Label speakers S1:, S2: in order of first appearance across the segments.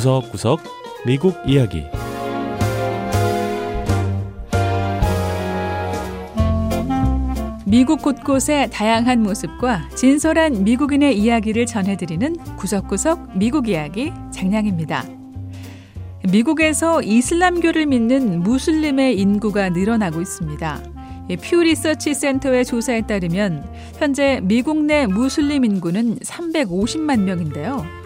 S1: 구석구석 미국 이야기
S2: 미국 곳곳의 다양한 모습과 진솔한 미국인의 이야기를 전해드리는 구석구석 미국 이야기 장량입니다. 미국에서 이슬람교를 믿는 무슬림의 인구가 늘어나고 있습니다. 퓨 리서치 센터의 조사에 따르면 현재 미국 내 무슬림 인구는 350만 명인데요.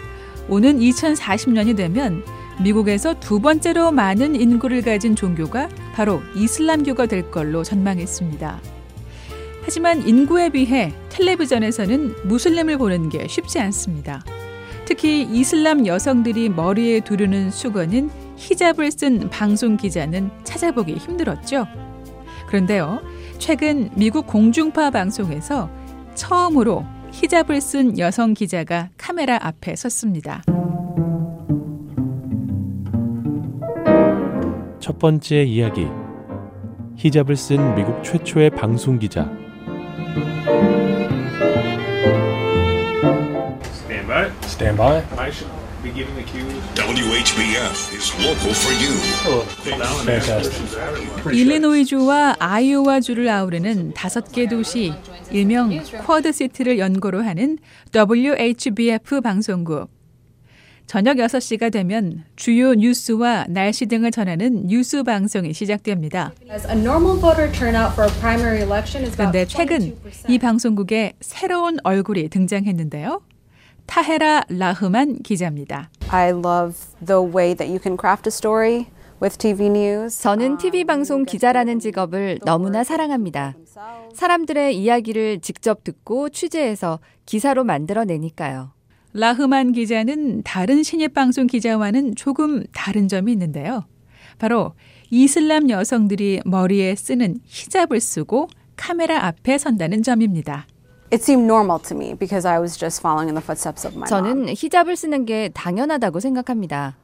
S2: 오는 2040년이 되면 미국에서 두 번째로 많은 인구를 가진 종교가 바로 이슬람교가 될 걸로 전망했습니다. 하지만 인구에 비해 텔레비전에서는 무슬림을 보는 게 쉽지 않습니다. 특히 이슬람 여성들이 머리에 두르는 수건인 히잡을 쓴 방송 기자는 찾아보기 힘들었죠. 그런데요, 최근 미국 공중파 방송에서 처음으로 히잡을 쓴 여성 기자가 카메라 앞에 섰습니다.
S1: 첫 번째 이야기 히잡을 쓴 미국 최초의 방송 기자.
S3: I should be giving the cues.
S4: WHBF is local for you.
S5: Fantastic.
S2: 일리노이주와 아이오와주를 아우르는 다섯 개 도시, 일명 쿼드시티를 연고로 하는 WHBF 방송국. 저녁 6시가 되면 주요 뉴스와 날씨 등을 전하는 뉴스 방송이 시작됩니다.
S6: As a normal voter turnout for a primary election is about
S2: 그런데 최근
S6: 22%.
S2: 이 방송국에 새로운 얼굴이 등장했는데요. 타헤라 라흐만 기자입니다.
S7: I love the way that you can craft a story with TV news.
S8: 저는 TV 방송 기자라는 직업을 너무나 사랑합니다. 사람들의 이야기를 직접 듣고 취재해서 기사로 만들어내니까요.
S2: 라흐만 기자는 다른 신입 방송 기자와는 조금 다른 점이 있는데요. 바로 이슬람 여성들이 머리에 쓰는 히잡을 쓰고 카메라 앞에 선다는 점입니다.
S7: It seemed normal to me because I was just following in the footsteps of my mom.
S8: 저는 히잡을 쓰는 게 당연하다고 생각합니다.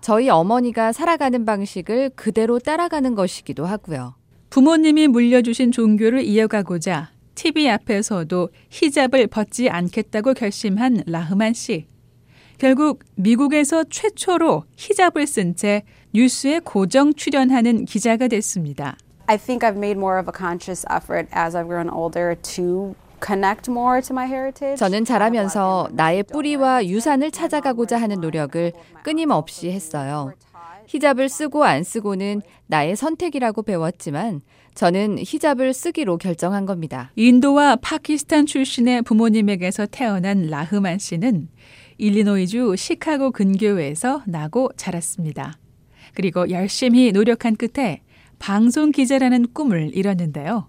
S8: 저희 어머니가 살아가는 방식을 그대로 따라가는 것이기도 하고요.
S2: 부모님이 물려주신 종교를 이어가고자 TV 앞에서도 히잡을 벗지 않겠다고 결심한 라흐만 씨. 결국 미국에서 최초로 히잡을 쓴 채 뉴스에 고정 출연하는 기자가 됐습니다.
S7: I think I've made more of a conscious effort as I've grown older to connect more to my heritage.
S8: 저는 자라면서 나의 뿌리와 유산을 찾아가고자 하는 노력을 끊임없이 했어요. 히잡을 쓰고 안 쓰고는 나의 선택이라고 배웠지만 저는 히잡을 쓰기로 결정한 겁니다.
S2: 인도와 파키스탄 출신의 부모님에게서 태어난 라흐만 씨는 일리노이주 시카고 근교에서 나고 자랐습니다. 그리고 열심히 노력한 끝에 방송 기자라는 꿈을 이뤘는데요.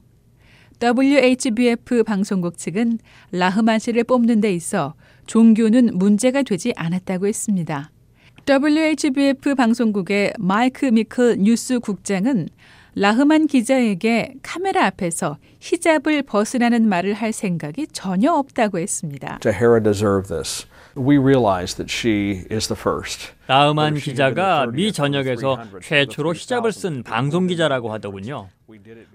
S2: WHBF 방송국 측은 라흐만 씨를 뽑는 데 있어 종교는 문제가 되지 않았다고 했습니다. WHBF 방송국의 마이크 미클 뉴스 국장은 라흐만 기자에게 카메라 앞에서 히잡을 벗으라는 말을 할 생각이 전혀 없다고 했습니다.
S5: Tahira deserved this. We realize that she is the first.
S9: 라흐만 기자가 미 전역에서 최초로 히잡을 쓴 방송 기자라고 하더군요.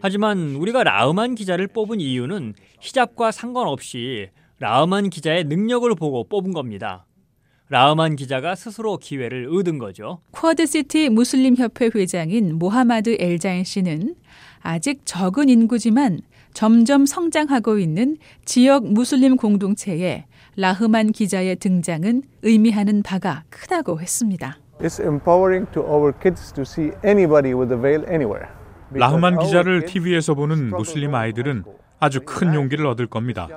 S9: 하지만 우리가 라흐만 기자를 뽑은 이유는 히잡과 상관없이 라흐만 기자의 능력을 보고 뽑은 겁니다. 라흐만 기자가 스스로 기회를 얻은 거죠.
S2: 쿼드시티 무슬림 협회 회장인 모하마드 엘자인 씨는 아직 적은 인구지만 점점 성장하고 있는 지역 무슬림 공동체에 라흐만 기자의 등장은 의미하는 바가 크다고 했습니다.
S10: It's empowering to our kids to see anybody with a veil anywhere.
S11: 라흐만 기자를 TV에서 보는 무슬림 아이들은 아주 큰 용기를 얻을 겁니다.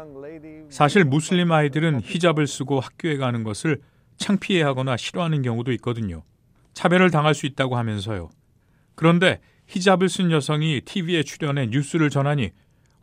S11: 사실 무슬림 아이들은 히잡을 쓰고 학교에 가는 것을 창피해하거나 싫어하는 경우도 있거든요. 차별을 당할 수 있다고 하면서요. 그런데 히잡을 쓴 여성이 TV에 출연해 뉴스를 전하니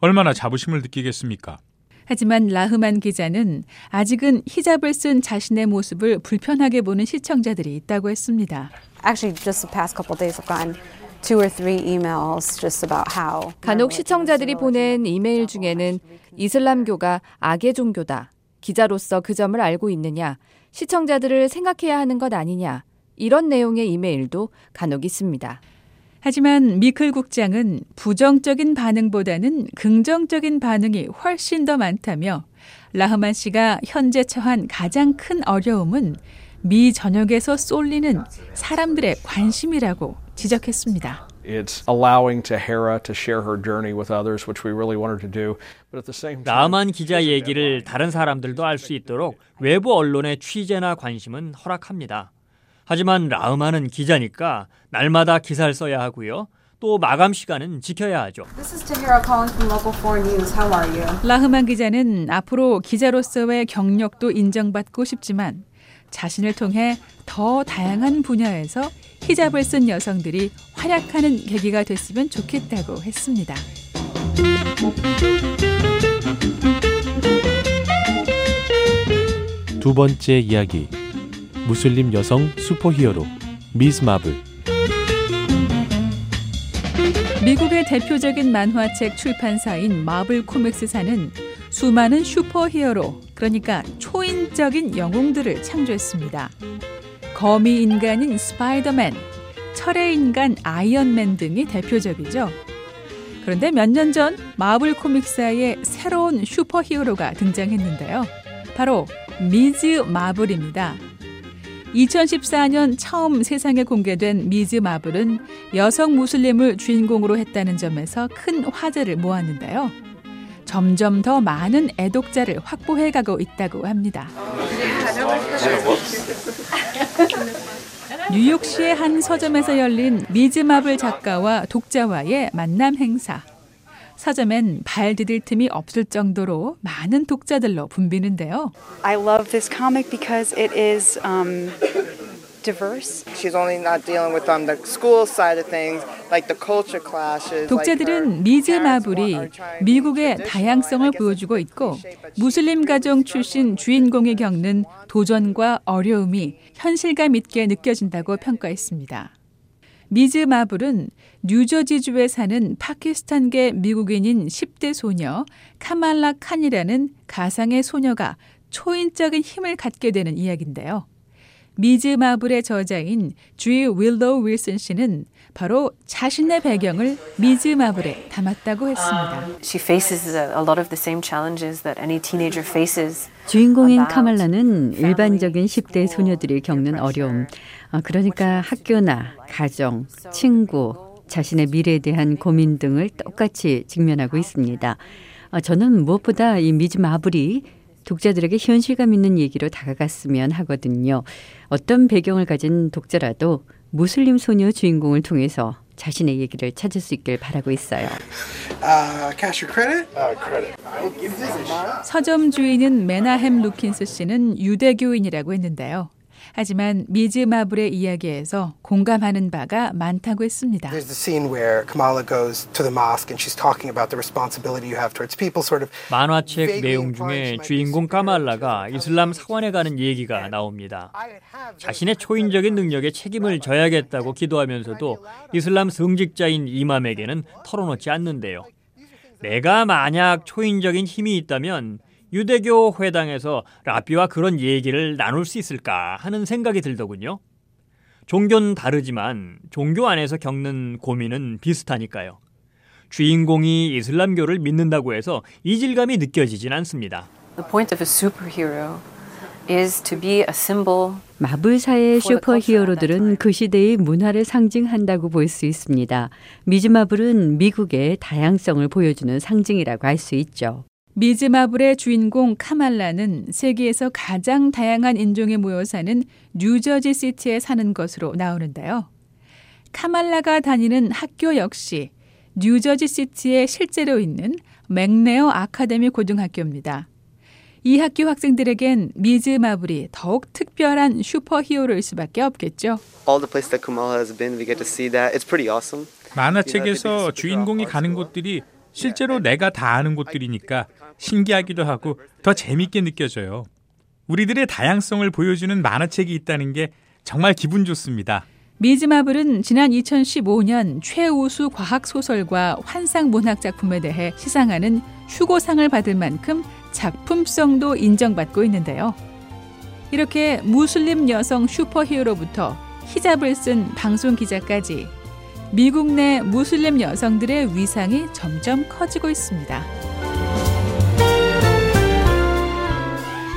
S11: 얼마나 자부심을 느끼겠습니까?
S2: 하지만 라흐만 기자는 아직은 히잡을 쓴 자신의 모습을 불편하게 보는 시청자들이 있다고 했습니다.
S7: Actually, just the past couple days I've gotten two or three emails just about how
S8: 간혹 시청자들이 보낸 이메일 중에는 이슬람교가 악의 종교다. 기자로서 그 점을 알고 있느냐? 시청자들을 생각해야 하는 것 아니냐? 이런 내용의 이메일도 간혹 있습니다.
S2: 하지만 미클 국장은 부정적인 반응보다는 긍정적인 반응이 훨씬 더 많다며 라흐만 씨가 현재 처한 가장 큰 어려움은 미 전역에서 쏠리는 사람들의 관심이라고 지적했습니다.
S5: It's allowing Tahara to share her journey with others, which we really want her to do. But at the same time,
S9: 라만 기자 얘기를 다른 사람들도 알 수 있도록 외부 언론의 취재나 관심은 허락합니다. 하지만 라흐만은 기자니까 날마다 기사를 써야 하고요. 또 마감 시간은 지켜야 하죠.
S7: This is Tahira calling from Local 4 News. How are you?
S2: 라흐만 기자는 앞으로 기자로서의 경력도 인정받고 싶지만 자신을 통해 더 다양한 분야에서 히잡을 쓴 여성들이 활약하는 계기가 됐으면 좋겠다고 했습니다.
S1: 두 번째 이야기 무슬림 여성 슈퍼히어로 미스 마블
S2: 미국의 대표적인 만화책 출판사인 마블 코믹스사는 수많은 슈퍼히어로, 그러니까 초인적인 영웅들을 창조했습니다. 거미 인간인 스파이더맨, 철의 인간 아이언맨 등이 대표적이죠. 그런데 몇 년 전 마블 코믹사에 새로운 슈퍼 히어로가 등장했는데요. 바로 미즈 마블입니다. 2014년 처음 세상에 공개된 미즈 마블은 여성 무슬림을 주인공으로 했다는 점에서 큰 화제를 모았는데요. 점점 더 많은 애독자를 확보해 가고 있다고 합니다. 뉴욕시의 한 서점에서 열린 미즈 마블 작가와 독자와의 만남 행사. 서점엔 발 디딜 틈이 없을 정도로 많은 독자들로 붐비는데요.
S12: I love this comic because it is um, diverse.
S13: She's only not dealing with um, the school side of things, like the culture clashes.
S2: 독자들은 미즈 마블이 미국의 다양성을 보여주고 있고 무슬림 가정 출신 주인공이 겪는 도전과 어려움이 현실감 있게 느껴진다고 평가했습니다. 미즈 마블은 뉴저지주에 사는 파키스탄계 미국인인 10대 소녀 카말라 칸이라는 가상의 소녀가 초인적인 힘을 갖게 되는 이야기인데요. 미즈 마블의 저자인 주이 윌로우 윌슨 씨는 바로 자신의 배경을 미즈 마블에 담았다고 했습니다.
S14: She faces a lot of the same challenges that any teenager faces.
S15: 주인공인 카말라는 일반적인 10대 소녀들이 겪는 어려움, 그러니까 학교나 가정, 친구, 자신의 미래에 대한 고민 등을 똑같이 직면하고 있습니다. 저는 무엇보다 이 미즈 마블이 독자들에게 현실감 있는 얘기로 다가갔으면 하거든요. 어떤 배경을 가진 독자라도 무슬림 소녀 주인공을 통해서 자신의 얘기를 찾을 수 있길 바라고 있어요.
S2: 서점 주인은 메나햄 루킨스 씨는 유대교인이라고 했는데요. 하지만 미즈 마블의 이야기에서 공감하는 바가 많다고 했습니다.
S16: There's the scene where Kamala goes to the mosque and she's talking about the responsibility you have towards people sort of
S9: 만화책 내용 중에 주인공 까말라가 이슬람 사원에 가는 얘기가 나옵니다. 자신의 초인적인 능력에 책임을 져야겠다고 기도하면서도 이슬람 승직자인 이맘에게는 털어놓지 않는데요. 내가 만약 초인적인 힘이 있다면 유대교 회당에서 라비와 그런 얘기를 나눌 수 있을까 하는 생각이 들더군요. 종교는 다르지만 종교 안에서 겪는 고민은 비슷하니까요. 주인공이 이슬람교를 믿는다고 해서 이질감이 느껴지진 않습니다.
S14: The point of a superhero is to be a symbol
S15: 마블사의 슈퍼히어로들은 그 시대의 문화를 상징한다고 볼 수 있습니다. 미즈마블은 미국의 다양성을 보여주는 상징이라고 할 수 있죠.
S2: 미즈마블의 주인공 카말라는 세계에서 가장 다양한 인종이 모여 사는 뉴저지 시티에 사는 것으로 나오는데요. 카말라가 다니는 학교 역시 뉴저지 시티에 실제로 있는 맥네어 아카데미 고등학교입니다. 이 학교 학생들에겐 미즈 마블이 더욱 특별한 슈퍼 히어로일 수밖에 없겠죠.
S17: All the places that Kamala has been, we get to see that. It's pretty awesome.
S11: 만화책에서 주인공이 가는 곳들이 실제로 내가 다 아는 곳들이니까 신기하기도 하고 더 재밌게 느껴져요. 우리들의 다양성을 보여주는 만화책이 있다는 게 정말 기분 좋습니다.
S2: 미즈 마블은 지난 2015년 최우수 과학 소설과 환상 문학 작품에 대해 시상하는 휴고상을 받을 만큼 작품성도 인정받고 있는데요. 이렇게 무슬림 여성 슈퍼히어로부터 히잡을 쓴 방송 기자까지 미국 내 무슬림 여성들의 위상이 점점 커지고 있습니다.